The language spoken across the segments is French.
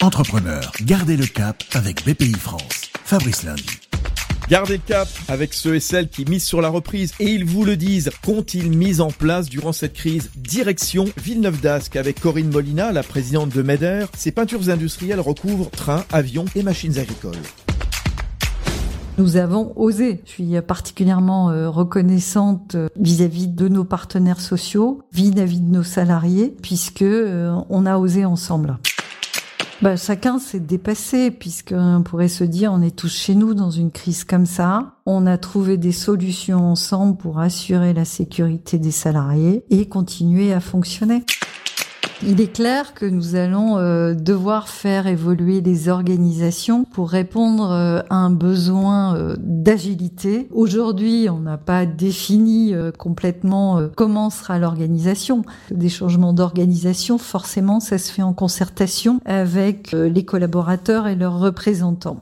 Entrepreneur, gardez le cap avec BPI France. Fabrice Lundi. Gardez le cap avec ceux et celles qui misent sur la reprise et ils vous le disent, qu'ont-ils mis en place durant cette crise? Direction Villeneuve d'Ascq avec Corinne Molina, la présidente de MEDER. Ses peintures industrielles recouvrent trains, avions et machines agricoles. Nous avons osé. Je suis particulièrement euh, reconnaissante euh, vis-à-vis de nos partenaires sociaux, vis-à-vis de nos salariés, puisque euh, on a osé ensemble. Bah, chacun s'est dépassé, puisqu'on pourrait se dire on est tous chez nous dans une crise comme ça. On a trouvé des solutions ensemble pour assurer la sécurité des salariés et continuer à fonctionner. Il est clair que nous allons euh, devoir faire évoluer les organisations pour répondre euh, à un besoin euh, d'agilité. Aujourd'hui, on n'a pas défini complètement comment sera l'organisation. Des changements d'organisation, forcément, ça se fait en concertation avec les collaborateurs et leurs représentants.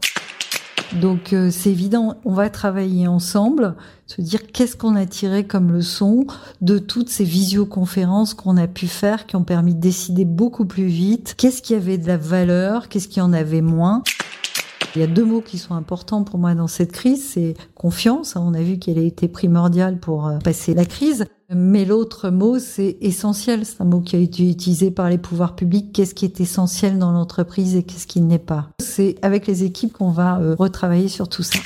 Donc euh, c'est évident, on va travailler ensemble, se dire qu'est-ce qu'on a tiré comme leçon de toutes ces visioconférences qu'on a pu faire, qui ont permis de décider beaucoup plus vite, qu'est-ce qui avait de la valeur, qu'est-ce qui en avait moins. Il y a deux mots qui sont importants pour moi dans cette crise, c'est confiance. On a vu qu'elle a été primordiale pour euh, passer la crise. Mais l'autre mot, c'est essentiel. C'est un mot qui a été utilisé par les pouvoirs publics. Qu'est-ce qui est essentiel dans l'entreprise et qu'est-ce qui n'est pas? C'est avec les équipes qu'on va euh, retravailler sur tout ça.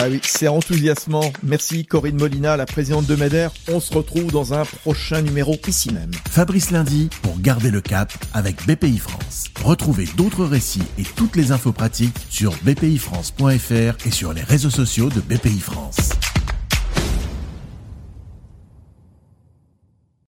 Ah oui, c'est enthousiasmant. Merci Corinne Molina, la présidente de MEDER. On se retrouve dans un prochain numéro ici même. Fabrice Lundi pour garder le cap avec BPI France. Retrouvez d'autres récits et toutes les infos pratiques sur bpifrance.fr et sur les réseaux sociaux de BPI France.